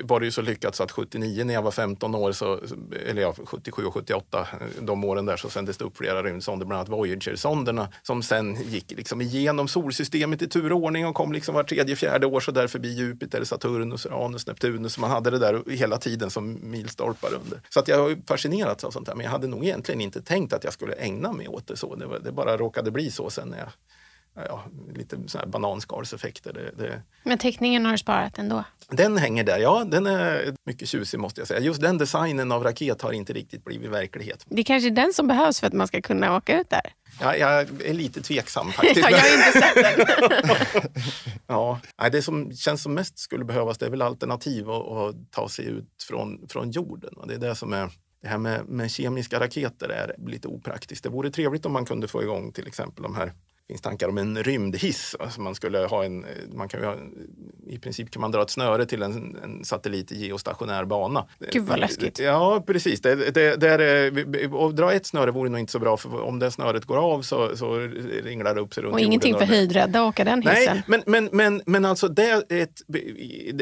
var det ju så lyckat så att 79 när jag var 15 år, så, eller ja, 77 och 78, de åren där så sändes det upp flera rymdsonder, bland annat Voyager-sonderna som sen gick liksom igenom solsystemet i tur och ordning och kom liksom var tredje, fjärde år så där förbi Jupiter, Saturnus, Uranus, Neptunus. Man hade det där hela tiden som milstolpar under. Så att jag har fascinerats av sånt här, men jag hade nog egentligen inte tänkt att jag skulle ägna mig åt det så. Det, var, det bara råkade bli så sen när jag ja, lite så här bananskalseffekter. Det, det... Men teckningen har du sparat ändå? Den hänger där, ja. Den är mycket tjusig måste jag säga. Just den designen av raket har inte riktigt blivit verklighet. Det är kanske den som behövs för att man ska kunna åka ut där? Ja, jag är lite tveksam faktiskt. ja, jag har inte sett den. ja, det som känns som mest skulle behövas det är väl alternativ att, att ta sig ut från, från jorden. Och det är det som är det här med, med, kemiska raketer är lite opraktiskt. Det vore trevligt om man kunde få igång till exempel de här finns tankar om en rymdhiss. Alltså man skulle ha en, man kan ha, I princip kan man dra ett snöre till en, en satellit i geostationär bana. Gud vad läskigt. Ja, precis. Det, det, det är, att dra ett snöre vore nog inte så bra, för om det snöret går av så, så ringlar det upp sig runt Och ingenting för höjdrädda att åka den hissen. Nej, men, men, men, men alltså det, ett,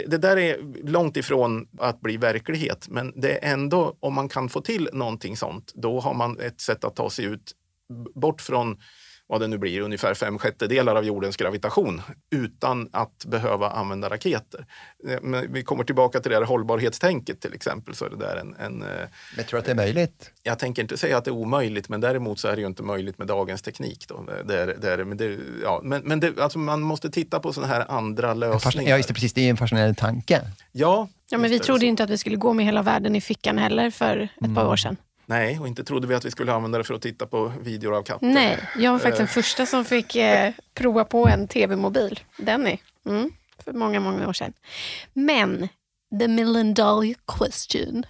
det där är långt ifrån att bli verklighet. Men det är ändå, om man kan få till någonting sånt, då har man ett sätt att ta sig ut bort från vad det nu blir, ungefär fem sjättedelar av jordens gravitation utan att behöva använda raketer. Eh, men vi kommer tillbaka till det här hållbarhetstänket till exempel. Så är det där en, en, eh, men tror du att det är möjligt? Jag tänker inte säga att det är omöjligt, men däremot så är det ju inte möjligt med dagens teknik. Då. Det är, det är, men det, ja, men, men det, alltså man måste titta på sådana här andra lösningar. Ja, just det, precis. Det är en fascinerande tanke. Ja, ja men vi trodde inte att vi skulle gå med hela världen i fickan heller för ett mm. par år sedan. Nej, och inte trodde vi att vi skulle använda det för att titta på videor av katter. Nej, jag var faktiskt den första som fick eh, prova på en tv-mobil. Denny. Mm, för många, många år sedan. Men, the million dollar question.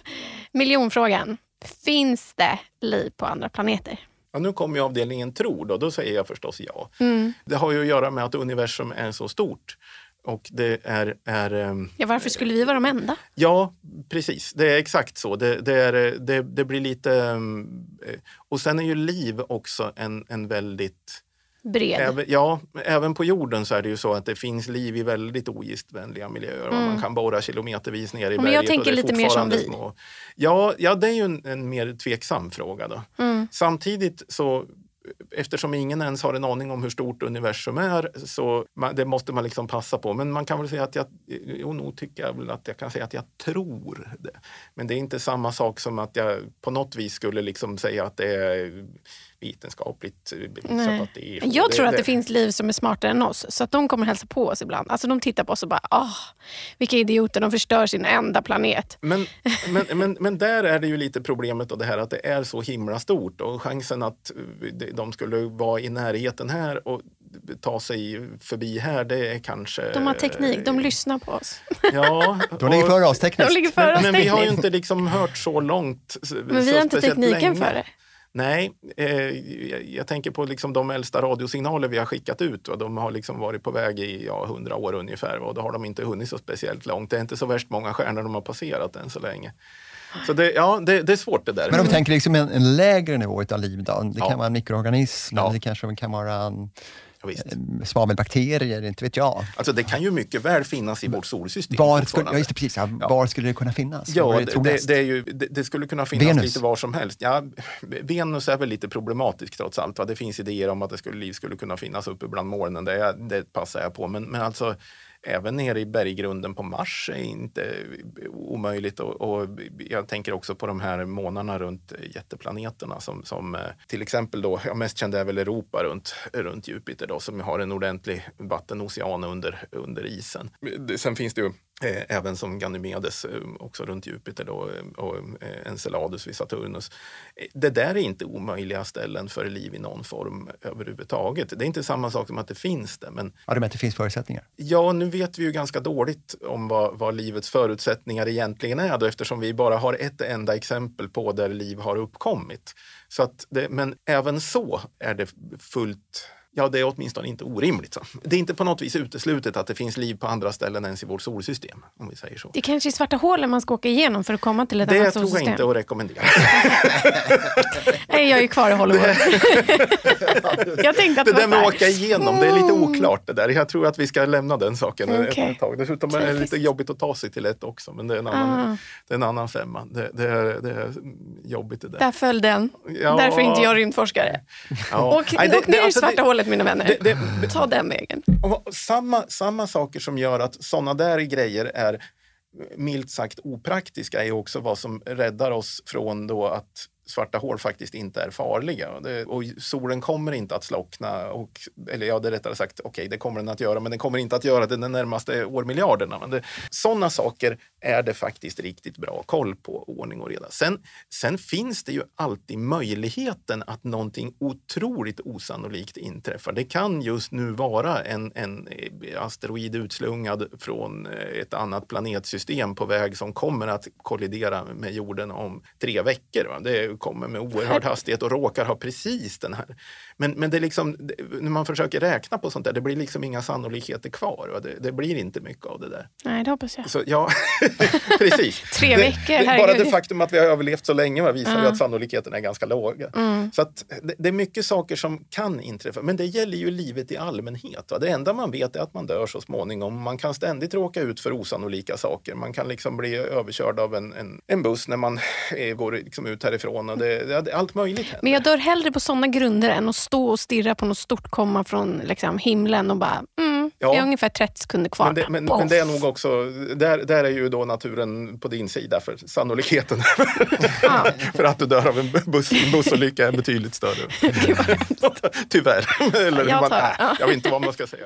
Miljonfrågan. Finns det liv på andra planeter? Ja, nu kommer ju avdelningen tro då, då säger jag förstås ja. Mm. Det har ju att göra med att universum är så stort. Och det är, är, ehm, ja, varför skulle vi vara de enda? Ja, precis. Det är exakt så. Det, det, är, det, det blir lite... Eh, och sen är ju liv också en, en väldigt... Bred? Även, ja, även på jorden så är det ju så att det finns liv i väldigt ogiftvänliga miljöer. Mm. Man kan borra kilometervis ner i Men berget. Jag tänker lite mer som vi. Små. Ja, ja, det är ju en, en mer tveksam fråga. Då. Mm. Samtidigt så eftersom ingen ens har en aning om hur stort universum är så man, det måste man liksom passa på. Men man kan väl säga att jag, jo, nog tycker jag väl att jag kan säga att jag tror det. Men det är inte samma sak som att jag på något vis skulle liksom säga att det är vetenskapligt bevisat att det är Jag tror det, att det, finns liv som är smartare än oss. Så att de kommer hälsa på oss ibland. Alltså de tittar på oss och bara, ah, vilka idioter, de förstör sin enda planet. Men, men, men, men där är det ju lite problemet och det här att det är så himla stort och chansen att de skulle vara i närheten här och ta sig förbi här, det är kanske... De har teknik, de lyssnar på oss. Ja, de ligger före oss tekniskt. Oss men, men vi har ju inte liksom hört så långt. Men vi har inte tekniken länge. för det. Nej, eh, jag tänker på liksom de äldsta radiosignaler vi har skickat ut. Och de har liksom varit på väg i ja, 100 år ungefär och då har de inte hunnit så speciellt långt. Det är inte så värst många stjärnor de har passerat än så länge. Så det, ja, det, det är svårt det där. Men om vi tänker liksom en, en lägre nivå av liv då? Det ja. kan vara en mikroorganism, ja. det kanske kan vara en svavelbakterier, inte vet jag. Alltså det kan ju mycket väl finnas i vårt solsystem. Var skulle, ja, just det, precis, ja, var skulle det kunna finnas? Ja, det, det, det, ju, det, det, skulle kunna finnas Venus. lite var som helst. Ja, Venus är väl lite problematisk trots allt. Va? Det finns idéer om att det skulle, liv skulle kunna finnas uppe bland molnen. Det, det passar jag på. Men, men alltså även nere i berggrunden på Mars är inte omöjligt. Och, och, jag tänker också på de här månaderna runt jätteplaneterna som, som eh, till exempel då, jag mest kände är väl Europa runt, runt Jupiter då, som har en ordentlig vattenocean under, under isen. Sen finns det ju även som Ganymedes eh, också runt Jupiter då, eh, och Enceladus vid Saturnus. Det där är inte omöjliga ställen för liv i någon form överhuvudtaget. Det är inte samma sak som att det finns det. Men, ja, du menar att det finns förutsättningar? Ja, nu vet vi ju ganska dåligt om vad, vad livets förutsättningar egentligen är då, eftersom vi bara har ett enda exempel på där liv har uppkommit. Så att det, men även så är det fullt Ja, det är åtminstone inte orimligt. Så. Det är inte på något vis uteslutet att det finns liv på andra ställen än i vårt solsystem. om vi säger så. Det kanske är svarta hålen man ska åka igenom för att komma till ett det annat solsystem. Det tror jag inte att rekommendera. Nej, jag är kvar i Hollywood. jag tänkte att det, det där med att åka igenom, det är lite oklart det där. Jag tror att vi ska lämna den saken okay. ett tag. Dessutom är det lite jobbigt att ta sig till ett också, men det är en annan, ah. det är en annan femma. Det, det, är, det är jobbigt det där. Där föll den. Ja. Därför är inte jag rymdforskare. Ja. Åk, Nej, det, åk ner i alltså svarta hålet mina vänner. Det, det, Ta den vägen. Samma, samma saker som gör att såna där grejer är milt sagt opraktiska är också vad som räddar oss från då att svarta hål faktiskt inte är farliga. Det, och solen kommer inte att slockna. Och, eller ja, det är rättare sagt, okej, okay, det kommer den att göra, men den kommer inte att göra det de närmaste årmiljarderna. Men det, sådana saker är det faktiskt riktigt bra koll på, ordning och reda. Sen, sen finns det ju alltid möjligheten att någonting otroligt osannolikt inträffar. Det kan just nu vara en, en eh, asteroid utslungad från eh, ett annat planetsystem på väg som kommer att kollidera med jorden om tre veckor. Det kommer med oerhörd hastighet och råkar ha precis den här. Men, men det är liksom, när man försöker räkna på sånt där, det blir liksom inga sannolikheter kvar. Det, det, blir inte mycket av det där. Nej, det hoppas jag. Så, ja, precis. Tre veckor, det, Bara det faktum att vi har överlevt så länge visar mm. ju att sannolikheten är ganska låga. Mm. Så att det, det, är mycket saker som kan inträffa, men det gäller ju livet i allmänhet. Va? Det enda man vet är att man dör så småningom. Man kan ständigt råka ut för osannolika saker. Man kan liksom bli överkörd av en, en, en buss när man är, går liksom ut härifrån och det, det, allt möjligt händer. Men jag dör hellre på sådana grunder än att stå och stirra på något stort komma från liksom, himlen och bara mm, ja. det är ungefär 30 sekunder kvar. Men det, men, men det är nog också, där, där är ju då naturen på din sida för sannolikheten ja. för att du dör av en buss, bussolycka är betydligt större. Tyvärr. Eller, jag, man, äh, jag vet inte vad man ska säga.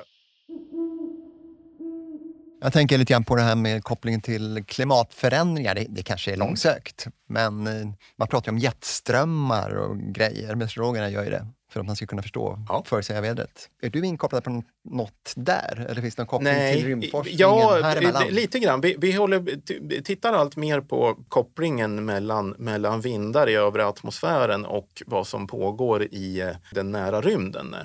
Jag tänker lite grann på det här med kopplingen till klimatförändringar. Det, det kanske är mm. långsökt, men eh, man pratar om jetströmmar och grejer. Meteorologerna gör ju det för att man ska kunna förstå ja. förutsäga vädret. Är du inkopplad på något där? Eller finns det någon koppling Nej, till rymdforskningen ja, här lite grann. Vi, vi håller, tittar allt mer på kopplingen mellan, mellan vindar i övre atmosfären och vad som pågår i eh, den nära rymden.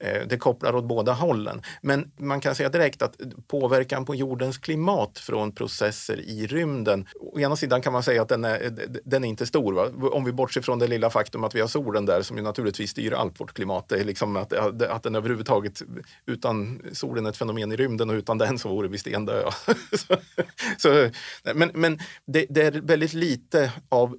Eh, det kopplar åt båda hållen. Men man kan säga direkt att påverkan på jordens klimat från processer i rymden, å ena sidan kan man säga att den är, den är inte stor. Va? Om vi bortser från det lilla faktum att vi har solen där som ju naturligtvis styr allt vårt klimat. Det är liksom att, att den överhuvudtaget, utan solen är ett fenomen i rymden och utan den så vore vi stendöda. så, så, men men det, det är väldigt lite av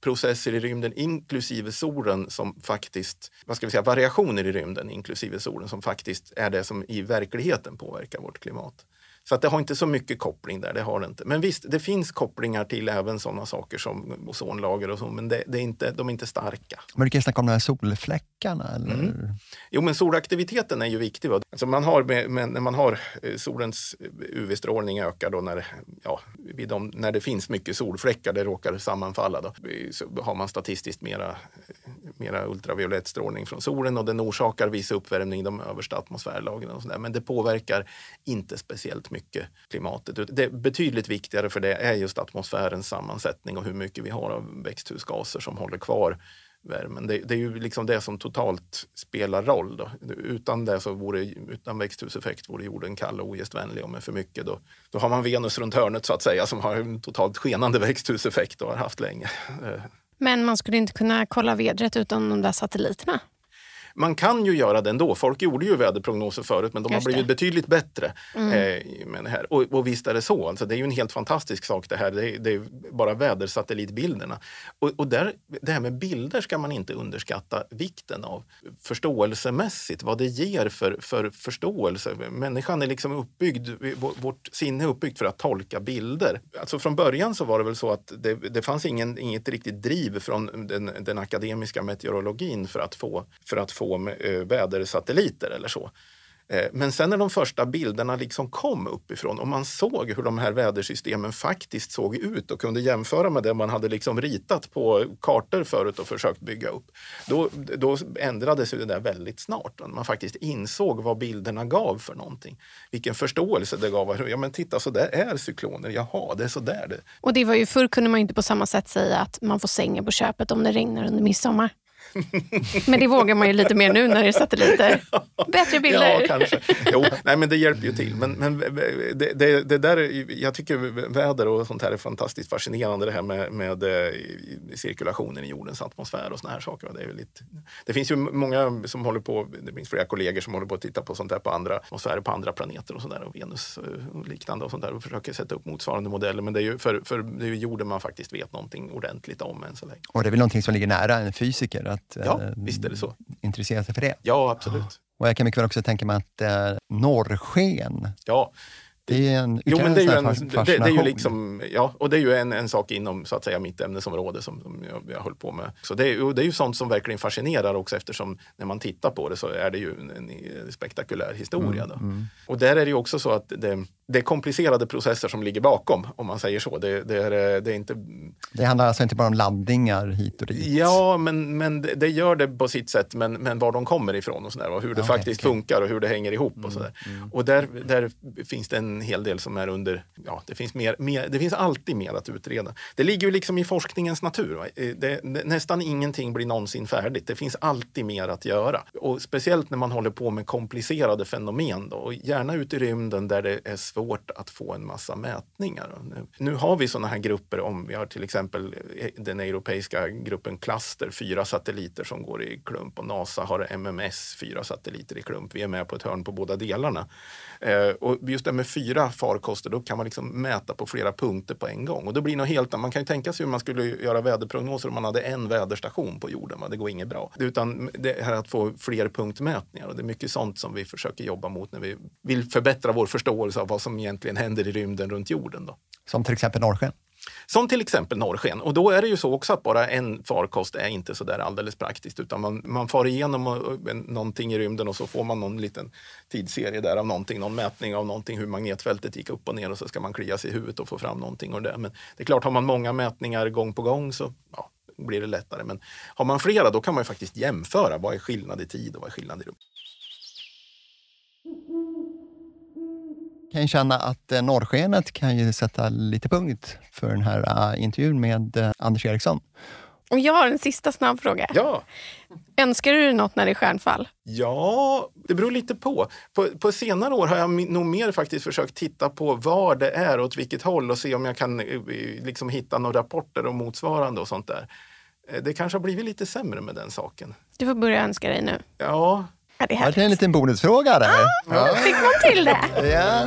processer i rymden inklusive solen som faktiskt, vad ska vi säga, variationer i rymden inklusive solen som faktiskt är det som i verkligheten påverkar vårt klimat. Så att det har inte så mycket koppling där, det har det inte. Men visst, det finns kopplingar till även sådana saker som ozonlager och så, men det, det är inte, de är inte starka. Men du kan snacka om de här solfläckarna? Eller? Mm. Jo, men solaktiviteten är ju viktig. Va? Alltså man har, med, när man har eh, solens UV-strålning ökar då när, ja, de, när det finns mycket solfläckar, det råkar sammanfalla, då, så har man statistiskt mera, mera ultraviolett strålning från solen och den orsakar viss uppvärmning i de översta atmosfärlagren. Och sådär. Men det påverkar inte speciellt mycket mycket klimatet. Det betydligt viktigare för det är just atmosfärens sammansättning och hur mycket vi har av växthusgaser som håller kvar värmen. Det, det är ju liksom det som totalt spelar roll. Då. Utan det så vore, utan växthuseffekt vore jorden kall och ogästvänlig och med för mycket då, då har man Venus runt hörnet så att säga som har en totalt skenande växthuseffekt och har haft länge. Men man skulle inte kunna kolla vädret utan de där satelliterna? Man kan ju göra det ändå. Folk gjorde ju väderprognoser förut men de Just har blivit det. betydligt bättre. Mm. Eh, med det här. Och, och visst är det så. Alltså, det är ju en helt fantastisk sak det här. Det är, det är bara vädersatellitbilderna. Och, och där, det här med bilder ska man inte underskatta vikten av. Förståelsemässigt, vad det ger för, för förståelse. Människan är liksom uppbyggd, vårt sinne är uppbyggt för att tolka bilder. Alltså från början så var det väl så att det, det fanns ingen, inget riktigt driv från den, den akademiska meteorologin för att få, för att få med eh, vädersatelliter eller så. Eh, men sen när de första bilderna liksom kom uppifrån och man såg hur de här vädersystemen faktiskt såg ut och kunde jämföra med det man hade liksom ritat på kartor förut och försökt bygga upp. Då, då ändrades det där väldigt snart. Man faktiskt insåg vad bilderna gav för någonting. Vilken förståelse det gav. Ja men titta, så där är cykloner. Jaha, det är så där det. Och det var ju förr kunde man inte på samma sätt säga att man får sängen på köpet om det regnar under midsommar. Men det vågar man ju lite mer nu när det är satelliter. Bättre bilder. Ja, kanske. Jo, nej, men det hjälper ju till. Men, men det, det, det där, jag tycker väder och sånt här är fantastiskt fascinerande. Det här med, med eh, cirkulationen i jordens atmosfär och såna här saker. Det, är lite, det finns ju många som håller på, det finns flera kollegor som håller på att titta på sånt här på andra atmosfärer på andra planeter och sådär och Venus och liknande och sånt där och försöker sätta upp motsvarande modeller. Men det är ju för, för det är jorden man faktiskt vet någonting ordentligt om än så länge. Och det är väl någonting som ligger nära en fysiker? att ja, eh, visst är det så. intressera sig för det. Ja, absolut. Och jag kan mycket väl också tänka mig att eh, norrsken, ja. Det är en, jo, men det är ju en, det, det, är ju liksom, ja, och det är ju en, en sak inom så att säga, mitt ämnesområde som, som jag, jag höll på med. Så det är, det är ju sånt som verkligen fascinerar också eftersom när man tittar på det så är det ju en, en spektakulär historia. Mm, mm. Och där är det ju också så att det, det är komplicerade processer som ligger bakom, om man säger så. Det, det, är, det, är inte... det handlar alltså inte bara om laddningar hit och dit? Ja, men, men det, gör det på sitt sätt, men, men var de kommer ifrån och, sådär, och hur det okay, faktiskt okay. funkar och hur det hänger ihop. Mm, och, sådär. Mm. och där, där finns det en hel del som är under... Ja, det, finns mer, mer, det finns alltid mer att utreda. Det ligger ju liksom i forskningens natur. Det, nästan ingenting blir någonsin färdigt. Det finns alltid mer att göra. Och speciellt när man håller på med komplicerade fenomen. Då, och gärna ut i rymden där det är svårt att få en massa mätningar. Nu, nu har vi sådana här grupper, om vi har till exempel eh, den europeiska gruppen Cluster, fyra satelliter som går i klump och NASA har MMS, fyra satelliter i klump. Vi är med på ett hörn på båda delarna. Eh, och just det med fyra farkoster, då kan man liksom mäta på flera punkter på en gång. Och då blir det något helt Man kan ju tänka sig hur man skulle göra väderprognoser om man hade en väderstation på jorden. Va? Det går inget bra. Utan det här att få fler punktmätningar och det är mycket sånt som vi försöker jobba mot när vi vill förbättra vår förståelse av vad som egentligen händer i rymden runt jorden. Då. Som till exempel norrsken? Som till exempel norrsken. Och då är det ju så också att bara en farkost är inte så där alldeles praktiskt utan man, man far igenom någonting i rymden och så får man någon liten tidsserie där av någonting, någon mätning av någonting, hur magnetfältet gick upp och ner och så ska man klia sig i huvudet och få fram någonting. Och det. Men det är klart, har man många mätningar gång på gång så ja, blir det lättare. Men har man flera då kan man ju faktiskt jämföra. Vad är skillnad i tid och vad är skillnad i rum? Kan ju känna att eh, norrskenet kan ju sätta lite punkt för den här uh, intervjun med uh, Anders Eriksson. Och jag har en sista snabb fråga. Ja. Önskar du dig något när det är stjärnfall? Ja, det beror lite på. på. På senare år har jag nog mer faktiskt försökt titta på var det är och åt vilket håll och se om jag kan liksom hitta några rapporter och motsvarande och sånt där. Det kanske har blivit lite sämre med den saken. Du får börja önska dig nu. Ja, Ja, det, är det är en liten bonusfråga där. Ah, ja. Fick man till det? ja.